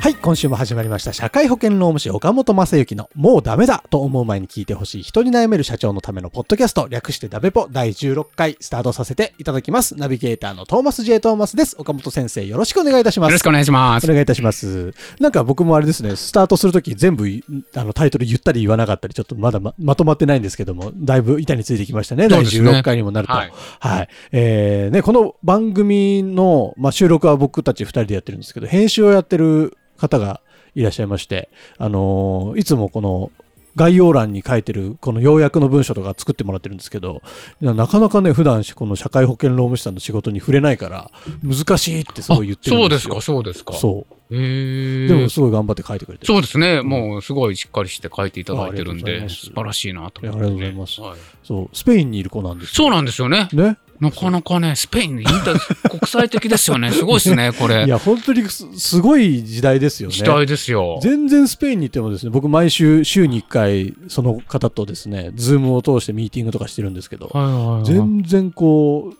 はい、今週も始まりました。社会保険労務士岡本正幸のもうダメだと思う前に聞いてほしい人に悩める社長のためのポッドキャスト略してダベポ第16回スタートさせていただきます。ナビゲーターのトーマス J トーマスです。岡本先生よろしくお願いいたします。よろしくお願いします。お願いいたします。なんか僕もあれですね、スタートするとき全部いあのタイトル言ったり言わなかったり、ちょっとまだままとまってないんですけども、だいぶ板についてきましたね。ね16回にもなると。ははいい。えーね、この番組の、まあ、収録は僕たち2人でやってるんですけど、編集をやってる方がいらっしゃいまして、あのーいつもこの概要欄に書いてるこの要約の文章とか作ってもらってるんですけど、なかなかね、普段この社会保険労務士さんの仕事に触れないから、難しいってすごい言ってるんでよ。そうですすか、そうですか。そう。へえ。でもすごい頑張って書いてくれてる。そうですね。もうすごいしっかりして書いていただいてるんで、素晴らしいなと思って、いやありがとうございますはいそう。スペインにいる子なんですよ。そうなんですよね。ね。なかなかね、スペインでインタ国際的ですよね。すごいですね、これい。や、本当にすすごい時代ですよね。時代ですよ。全然スペインに行ってもですね、僕毎週週に1回その方とですね、ズームを通してミーティングとかしてるんですけど、はいはいはい。全然こう、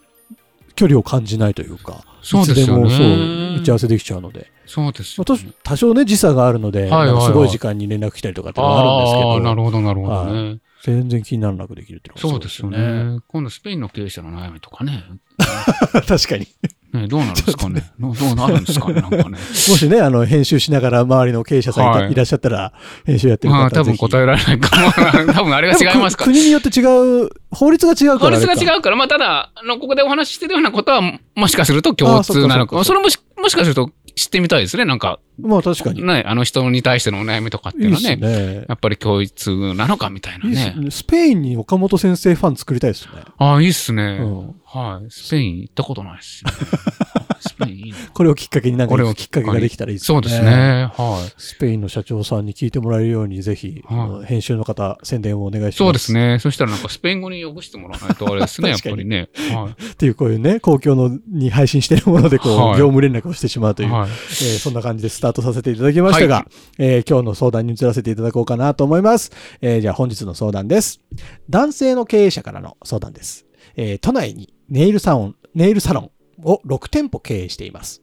距離を感じないというか、そうですよねいつでもそう、打ち合わせできちゃうので、そうですよ、まあ多多少ね、時差があるので、はいはいはいなんかすごい時間に連絡来たりとかってのがあるんですけど、なるほど、なるほどね。全然気にならなくできるっていうのがそうですよね。今度スペインの経営者の悩みとかね。確かに。ねどうなるんですかね。どうどうなるんですかね、なんかね。もしね、あの、編集しながら周りの経営者さんいた,、はいい、らっしゃったら、編集やってる方まあ、は多分答えられないかも。多分あれが違いますから。国によって違う、法律が違うか法らあれか。律が違うから、まあ、ただ、あの、ここでお話ししてるようなことは、もしかすると共通なのか。あそれもし、もしかすると知ってみたいですね。なんか、まあ確かに。ね、あの人に対してのお悩みとかっていいうのはね、すね。やっぱり共通なのかみたいないね。ね。スペインに岡本先生ファン作りたいですね。ああ、いいっすね。うんはい。スペイン行ったことないですよ。スペインいいな。これをきっかけになんかこれをきっかけができたらいいですね。そうですね。はい。スペインの社長さんに聞いてもらえるように、ぜひ、はいあの編集の方、宣伝をお願いします。そうです。ね。そしたらなんかスペイン語に訳してもらわないとあれですね、やっ確かにぱりね。はい。っていう、こういうね、公共のに配信しているもので、こう、はい業務連絡をしてしまうという、はい。えーそんな感じでスタートさせていただきましたが、はいえー今日の相談に移らせていただこうかなと思います。えーじゃあ本日の相談です。男性の経営者からの相談です。えー都内にネイルサロン、ネイルサロンを6店舗経営しています。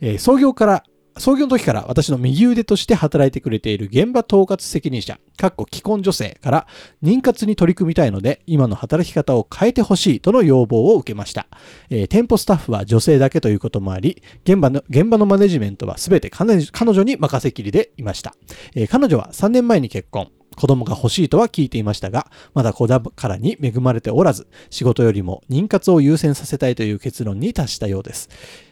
えー創業から創業の時から私の右腕として働いてくれている現場統括責任者、かっこ既婚女性から妊活に取り組みたいので、今の働き方を変えてほしいとの要望を受けました。えー店舗スタッフは女性だけということもあり、現場の現場のマネジメントは全て彼女に任せきりでいました。えー彼女は3年前に結婚。子供が欲しいとは聞いていましたが、まだ子宝に恵まれておらず、仕事よりも妊活を優先させたいという結論に達したようです。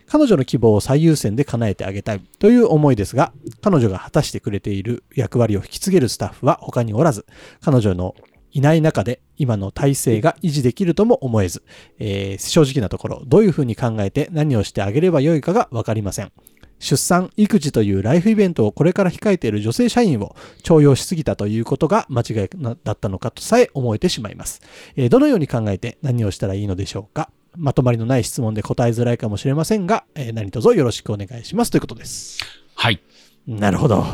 彼女の希望を最優先で叶えてあげたいという思いですが、彼女が果たしてくれている役割を引き継げるスタッフは他におらず、彼女のいない中で今の体制が維持できるとも思えず、えー正直なところどういうふうに考えて何をしてあげればよいかがわかりません。出産、育児というライフイベントをこれから控えている女性社員を重用しすぎたということが間違いなだったのかとさえ思えてしまいます。えーどのように考えて何をしたらいいのでしょうかまとまりのない質問で答えづらいかもしれませんが、えー何卒よろしくお願いしますということです。はい。なるほど。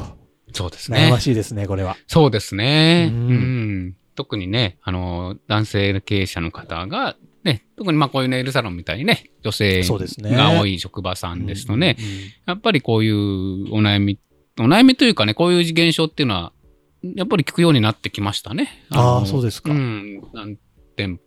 そうですね悩ま。しいですね、これは。そうですね。ううんん。特にね、あの、男性経営者の方が、ね、特にまあこういうネイルサロンみたいにね、女性が多い職場さんですとね、うんうんやっぱりこういうお悩み、お悩みというかね、こういう現象っていうのは、やっぱり聞くようになってきましたね。あーのそうですかうん。何店、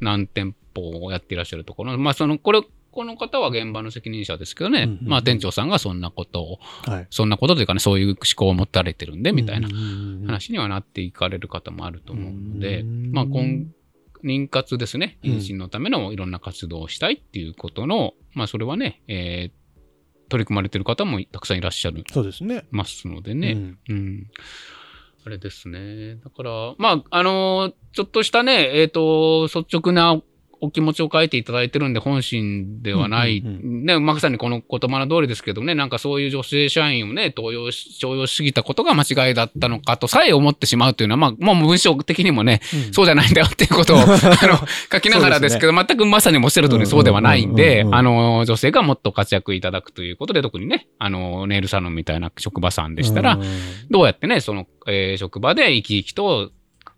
何店舗をやっていらっしゃるところ。まあその、これ、この方は現場の責任者ですけどね、うんうんうんまあ店長さんがそんなことを、はい。そんなことというかね、そういう思考を持たれてるんで、みたいなうんうんうん話にはなっていかれる方もあると思うので、うんまあ、今、妊活ですね、うん。妊娠のためのいろんな活動をしたいっていうことの、まあ、それはね、えー取り組まれてる方もたくさんいらっしゃる。そうですね。ますのでね、うん。うん。あれですね。だから、まあ、あのちょっとしたね、えっ、と、率直なお気持ちを書いていただいてるんで、本心ではない。うんうんね、まさにこの言葉の通りですけどね、なんかそういう女性社員をね、登用し、重用しすぎたことが間違いだったのかとさえ思ってしまうというのは、まあ、もう文章的にもね、うん。そうじゃないんだよっていうことを、あの、書きながらですけど、全くまさにおっしゃる通りそうではないんでうんうんうん。う、んあの、女性がもっと活躍いただくということで、特にね、あの、ネイルサロンみたいな職場さんでしたら、うん。どうやってね、その、えー職場で生き生きと、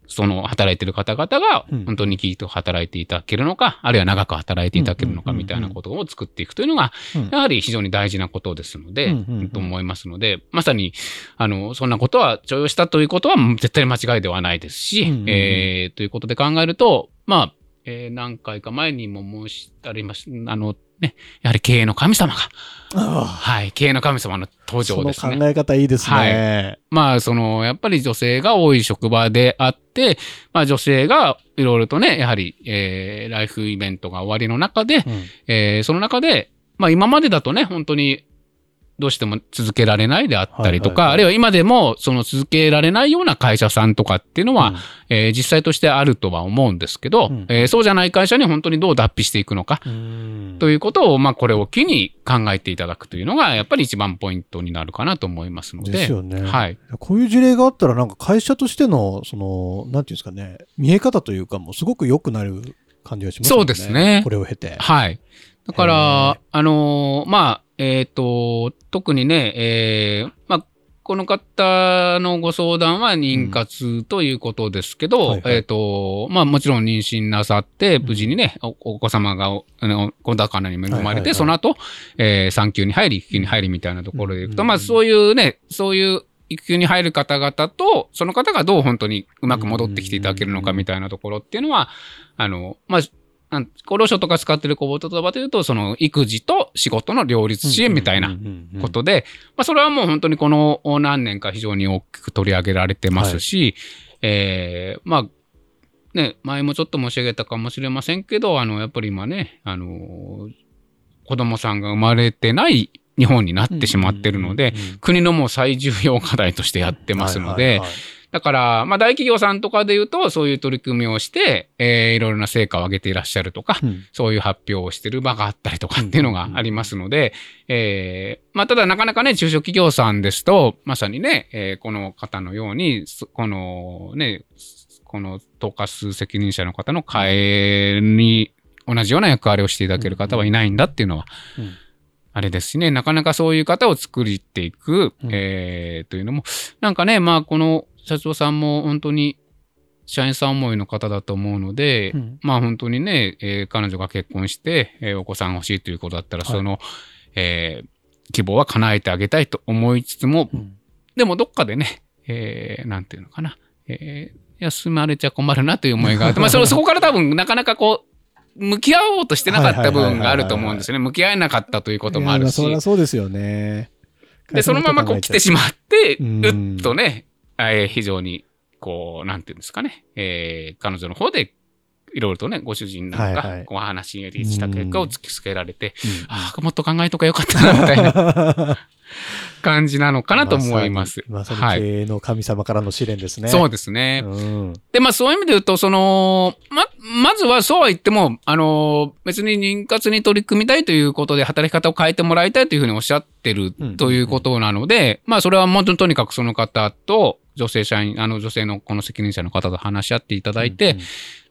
その働いてる方々がうん。本当に生き生きと働いていただけるのか、あるいは長く働いていただけるのかみたいなことを作っていくというのが、うん。やはり非常に大事なことですので、と思いますので、まさに、あの、そんなことは徴用したということは絶対に間違いではないですし、えーということで考えると、まあ、えー何回か前にも申しありました、あの、ね、やはり経営の神様が、あはい、経営の神様の登場ですね。考え方いいですね。まあ、その、やっぱり女性が多い職場であって、まあ女性がいろいろとね、やはり、えーライフイベントが終わりの中で、うんえーその中で、まあ今までだとね、本当にどうしても続けられないであったりとか、あるいは今でもその続けられないような会社さんとかっていうのは、えー実際としてあるとは思うんですけど、うんえーそうじゃない会社に本当にどう脱皮していくのか、うんということを、まあこれを機に考えていただくというのが、やっぱり一番ポイントになるかなと思いますので。ですよね。はい。こういう事例があったら、なんか会社としての、その、なんていうんですかね、見え方というか、もうすごく良くなる感じがしますよね。そうですねこれを経て。はい。だかへら、あのーまあ、えっ、と、特にね、えーまあ、この方のご相談は妊活ということですけど、うん。はいはい。えっ、と、まあもちろん妊娠なさって、無事にね、おお子様が、あの、子宝に恵まれて、はいはいはい。その後、えー産休に入り、育休に入りみたいなところでいくと、うんまあそういうね、そういう育休に入る方々と、その方がどう本当にうまく戻ってきていただけるのかみたいなところっていうのは、あの、まあ、厚労省とか使ってる言葉というと、その育児と仕事の両立支援みたいなことで、まあ、それはもう本当にこの何年か非常に大きく取り上げられてますし、えーまあ、ね、前もちょっと申し上げたかもしれませんけど、あの、やっぱり今ね、あの、子供さんが生まれてない日本になってしまってるので、国のもう最重要課題としてやってますので、だから、まあ大企業さんとかで言うと、そういう取り組みをして、えーいろいろな成果を上げていらっしゃるとか、そういう発表をしてる場があったりとかっていうのがありますので、えーまあ、ただなかなかね、中小企業さんですと、まさにね、えーこの方のように、そこのね、この統括責任者の方の替えに同じような役割をしていただける方はいないんだっていうのは、うん。あれですしね、なかなかそういう方を作っていく、うん。えーというのも、なんかね、まあ、この社長さんも本当に社員さん思いの方だと思うので、うんまあ本当にね、えー彼女が結婚して、えーお子さん欲しいということだったら、はいその、えー希望は叶えてあげたいと思いつつも、でもどっかでね、えーなんていうのかな、えー休まれちゃ困るなという思いがあって、まあそそこから多分なかなかこう、向き合おうとしてなかった部分があると思うんですよね。向き合えなかったということもあるしそりゃ。そうですよね。で、そのままこう来てしまって、ううんっとね、えー非常に、こう、なんていうんですかね、えー彼女の方で、いろいろとね、ご主人なんか、はいはいこう話した結果を突きつけられて、うんああ、もっと考えとかよかったな、みたいな 感じなのかなと思います。まさにはい。経営の神様からの試練ですね。そうですね。うんで、まあそういう意味で言うと、その、ま、まずはそうは言っても、あの、別に妊活に取り組みたいということで働き方を変えてもらいたいというふうにおっしゃってるうんということなので、まあそれはもうとにかくその方と、女性社員、あの女性のこの責任者の方と話し合っていただいて、うん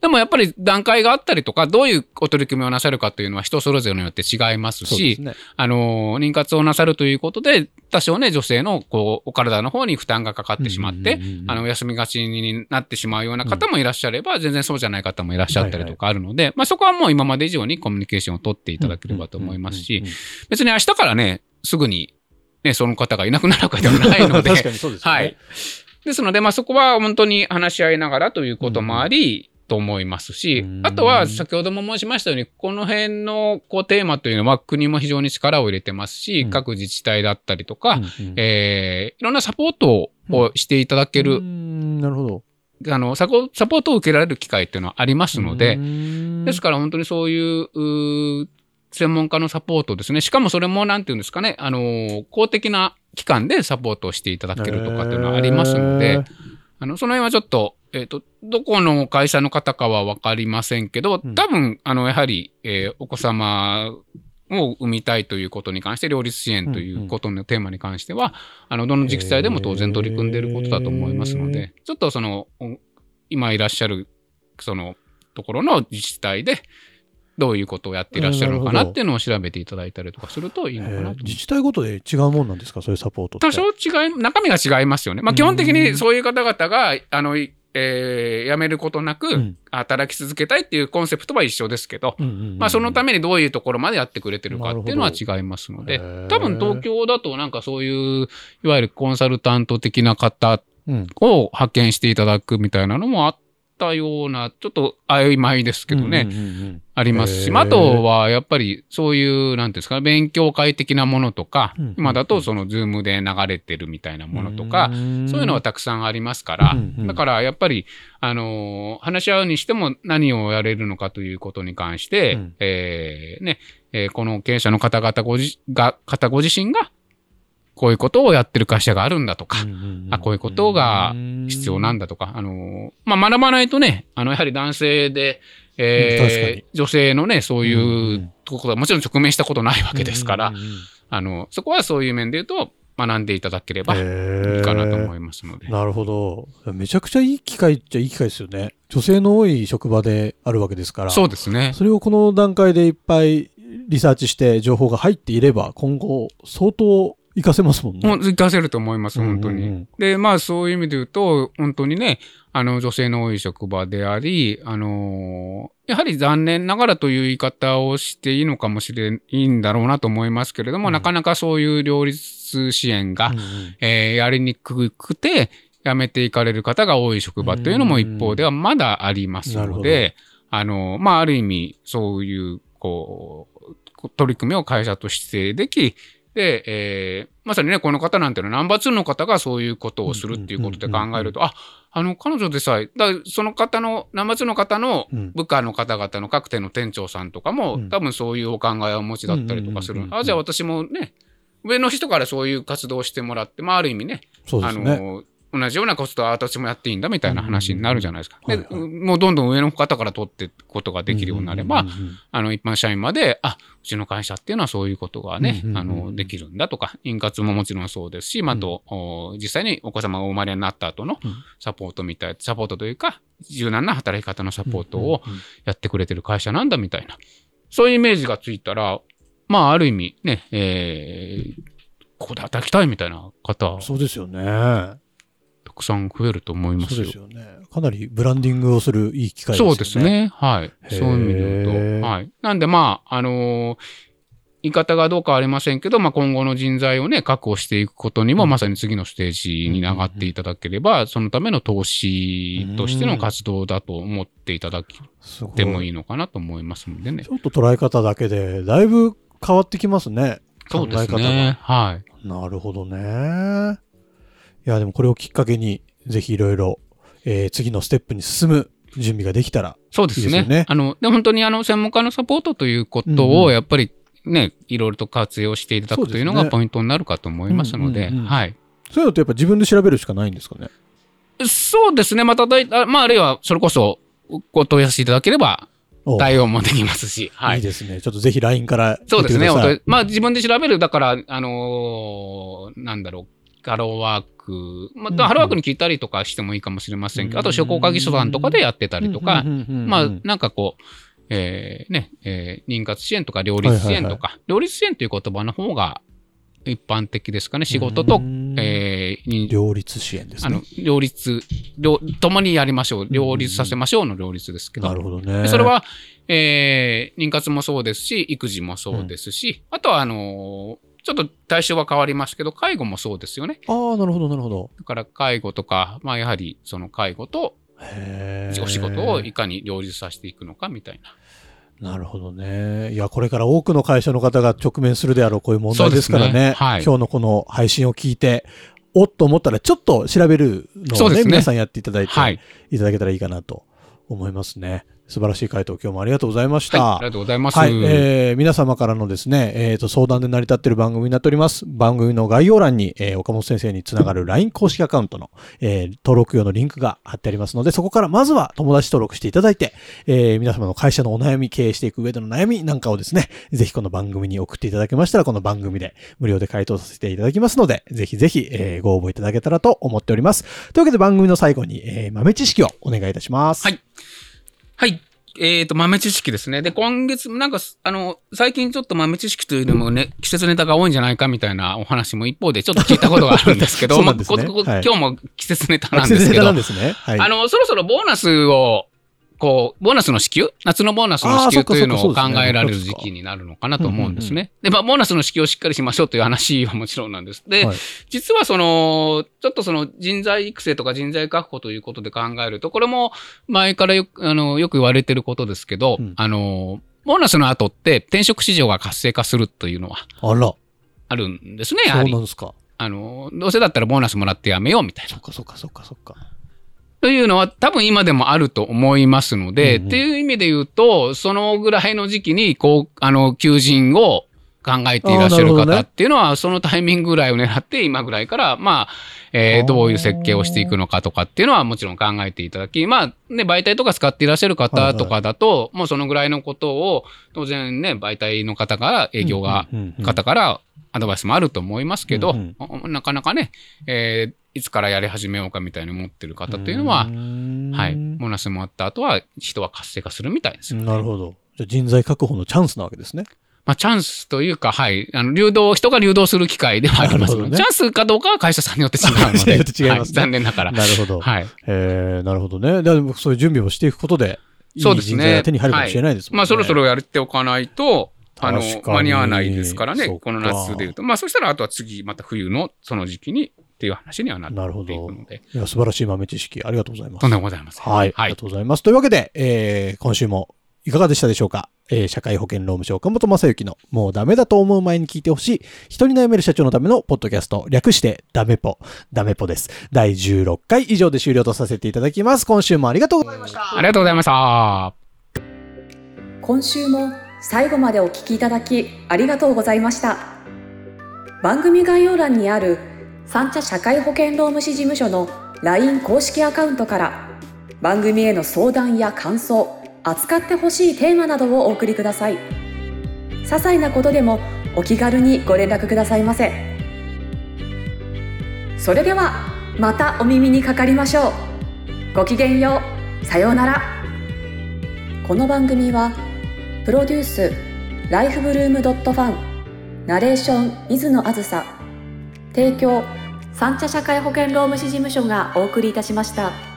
でもやっぱり段階があったりとか、どういうお取り組みをなさるかというのは人それぞれによって違いますし、すね。あの、妊活をなさるということで、多少ね、女性の、こう、お体の方に負担がかかってしまってうんうんうんう、んあの、休みがちになってしまうような方もいらっしゃれば、全然そうじゃない方もいらっしゃったりとかあるので、まあそこはもう今まで以上にコミュニケーションを取っていただければと思いますしうんうんうん、別に明日からね、すぐに、ね、その方がいなくなるわけではないので、確かにそうですよね。はい。ですので、まあそこは本当に話し合いながらということもあり、と思いますしうん、あとは先ほども申しましたように、この辺のこうテーマというのは国も非常に力を入れてますし、うん。各自治体だったりとか、うんうんえーいろんなサポートをしていただけうる、んなるほど。あのサポ、サポートを受けられる機会っていうのはありますので、でですから本当にそういう、専門家のサポートですね。しかもそれもなんていうんですかね、あの、公的な機関でサポートをしていただけるとかっていうのはありますので、、あの、その辺はちょっと、えっ、と、どこの会社の方かはわかりませんけど、うん。多分、あの、やはり、えーお子様を産みたいということに関して、両立支援ということのテーマに関しては、あの、どの自治体でも当然取り組んでいることだと思いますのへで、ちょっとその、お今いらっしゃる、その、ところの自治体で、どういうことをやっていらっしゃるのかなっていうのを調べていただいたりとかするといいのかなと思います自治体ごとで違うもんなんですか？そういうサポート。多少違い、中身が違いますよね。まあ、基本的にそういう方々が、あの、いえー辞めることなく、うん。働き続けたいっていうコンセプトは一緒ですけど、まあ、そのためにどういうところまでやってくれてるかっていうのは違いますので多分東京だとなんかそういう、いわゆるコンサルタント的な方うん。を派遣していただくみたいなのもあったような、ちょっと曖昧ですけどね、うんうんうんありますし、あ、あとはやっぱりそういう、なんていうんですか、勉強会的なものとか、うん今だとそのズームで流れてるみたいなものとか、ん。そういうのはたくさんありますから、うんうん。だからやっぱり、あのー話し合うにしても何をやれるのかということに関して、うん。えーね、えーこの経営者の方々ごじが、方ご自身が、こういうことをやってる会社があるんだとか、あこういうことが必要なんだとか、あのーまあ、学ばないとね、あの、やはり男性で、えー女性のね、そういうところはもちろん直面したことないわけですから、あの、そこはそういう面で言うと、学んでいただければいいかなと思いますので。なるほど。めちゃくちゃいい機会っちゃいい機会ですよね。女性の多い職場であるわけですから。そうですね。それをこの段階でいっぱいリサーチして情報が入っていれば、今後相当活かせますもんね。もう活かせると思います、本当に。うんうん。うんで、まあそういう意味で言うと、本当にね、あの女性の多い職場であり、あのやはり残念ながらという言い方をしていいのかもしれないんだろうなと思いますけれども、うん。なかなかそういう両立支援が、うんうんえーやりにくくて、辞めていかれる方が多い職場というのも一方ではまだありますので、あの、まあ、ある意味、そういう、こう、取り組みを会社としてでき、で、えーまさにね、この方なんていうのはナンバー2の方がそういうことをするっていうことで考えると、あ、あの、彼女でさえ、だその方の、ナンバー2の方のうん部下の方々の各店の店長さんとかも、うん。多分そういうお考えをお持ちだったりとかする。あ、じゃあ私もね、上の人からそういう活動をしてもらって、まあ、ある意味ね、あそうですね。の、同じようなことは私もやっていいんだみたいな話になるじゃないですか。で、もうどんどん上の方から取っていくことができるようになれば、あの、一般社員まで、あ、うちの会社っていうのはそういうことがね、あの、できるんだとか、妊活ももちろんそうですし、まあ、あと、お実際にお子様がお生まれになった後のうん。サポートみたい、サポートというか、柔軟な働き方のサポートをやってくれてる会社なんだみたいな、そういうイメージがついたら、まあ、ある意味ね、えー、ここで働きたいみたいな方、そうですよね。たくさん増えると思いますよそうです。よね。かなりブランディングをするいい機会ですよね。そうです。ね。はい。そういう意味で言うと。はい。なんでまあ、あのー言い方がどうかはありませんけど、まあ、今後の人材をね、確保していくことにも、うんまさに次のステージに上がっていただければ、そのための投資としての活動だと思っていただけすごい。てもいいのかなと思いますのでねち。ょっと捉え方だけで、だいぶ変わってきますね。そうです考え方ね。はい。なるほどね。いや、でもこれをきっかけに、ぜひいろいろ、えー次のステップに進む準備ができたら、そうですね。あの、で、本当にあの、専門家のサポートということを、やっぱりね、いろいろと活用していただくというのがポイントになるかと思いますので、はい。そういうのってやっぱ自分で調べるしかないんですかね？そうですね。まただい、あまあ、あるいは、それこそ、ご問い合わせいただければ、お対応もできますし、はいい。いですね。ちょっとぜひ LINE からそうですね。まあ、自分で調べる、だから、あのーなんだろう、ハローワーク、まあ、うんうんハローワークに聞いたりとかしてもいいかもしれませんけど、あと、商工会議所さんとかでやってたりとかうん、うんうんうんまあ、なんかこう、えーね、えー妊活支援とか両立支援とか、両立支援という言葉の方が一般的ですかね。仕事とう、んえーに両立支援ですねあの。、両立、両、共にやりましょう。両立させましょうの両立ですけど。なるほどね。でそれ、は、えー妊活もそうですし、育児もそうですし、あとは、あのーちょっと対象は変わりますけど、介護もそうですよね。ああ、なるほど、なるほど。だから、介護とか、まあ、やはり、その介護とお仕事をいかに両立させていくのかみたいな。なるほどね。いや、これから多くの会社の方が直面するであろう、こういう問題ですからね。ねはい今日のこの配信を聞いて、おっと思ったら、ちょっと調べるのをね、ね皆さんやっていただいて、はい。いただけたらいいかなと思いますね。素晴らしい回答、今日もありがとうございました。はい、ありがとうございます。はい、えー皆様からのですね、えーと、相談で成り立っている番組になっております。番組の概要欄に、えー岡本先生につながる LINE 公式アカウントの、えー登録用のリンクが貼ってありますので、そこからまずは友達登録していただいて、えー皆様の会社のお悩み、経営していく上での悩みなんかをですね、ぜひこの番組に送っていただけましたら、この番組で無料で回答させていただきますので、ぜひぜひ、えーご応募いただけたらと思っております。というわけで番組の最後に、えー豆知識をお願いいたします。はい。はい。えっ、と、豆知識ですね。で、今月、なんか、あの、最近ちょっと豆知識というのもね、季節ネタが多いんじゃないかみたいなお話も一方でちょっと聞いたことがあるんですけど、今日も季節ネタなん季節ネタですけど、なんですね。はい。あの、そろそろボーナスを、こう、ボーナスの支給？夏のボーナスの支給というのを考えられる時期になるのかなと思うんですね。で、まあ、ボーナスの支給をしっかりしましょうという話はもちろんなんです。で、はい実はその、ちょっとその人材育成とか人材確保ということで考えると、これも前からよく、あの、よく言われてることですけど、うんあの、ボーナスの後って転職市場が活性化するというのはあら、あるんですね、やそうはり。なんですか。あの、どうせだったらボーナスもらってやめようみたいな。そっかそっかそっかそっか。というのは多分今でもあると思いますので、うんうん。っていう意味で言うと、そのぐらいの時期に、こう、あの、求人を考えていらっしゃる方っていうのは、そのタイミングぐらいを狙って、今ぐらいから、まあ、えーどういう設計をしていくのかとかっていうのはもちろん考えていただき、まあ、ね、媒体とか使っていらっしゃる方とかだと、もうそのぐらいのことを、当然ね、媒体の方から、営業が、うんうんうん方からアドバイスもあると思いますけど、うん。なかなかね、えーいつからやり始めようかみたいに思ってる方っていうのは、はい。ボーナスもあった後は、人は活性化するみたいですよ、なるほど。じゃあ人材確保のチャンスなわけですね。まあ、チャンスというか、はい。あの、流動、人が流動する機会ではありますので、なるほどねチャンスかどうかは会社さんによって違うので。違いますねは残念ながら。なるほど。はい。えー、なるほどね。でもそういう準備をしていくことで、いいそうですね手に入るかもしれないですもんね。まあ、そろそろやっておかないと、あの間に合わないですからねこの夏で言うと。まあ、そしたら、あとは次、また冬のその時期にっていう話にはななるほどっていくので、いや、素晴らしい豆知識、ありがとうございます。とんでもございません。はい、あはいりが。とうございます。というわけで、えー、今週もいかがでしたでしょうか？えー、社会保険労務省岡本正幸のもうダメだと思う前に聞いてほしい人に悩める社長のためのポッドキャスト略してダメポダメポです第16回以上で終了とさせていただきます今週もありがとうございましたありがとうございました。今週も最後までお聞きいただきありがとうございました番組概要欄にある三茶社会保険労務士事務所の LINE 公式アカウントから番組への相談や感想扱ってほしいテーマなどをお送りください。些細なことでもお気軽にご連絡くださいませ。それではまたお耳にかかりましょう。ごきげんよう。さようなら。この番組はプロデュースライフブルームドットファンナレーション水野あずさ提供三茶社会保険労務士事務所がお送りいたしました。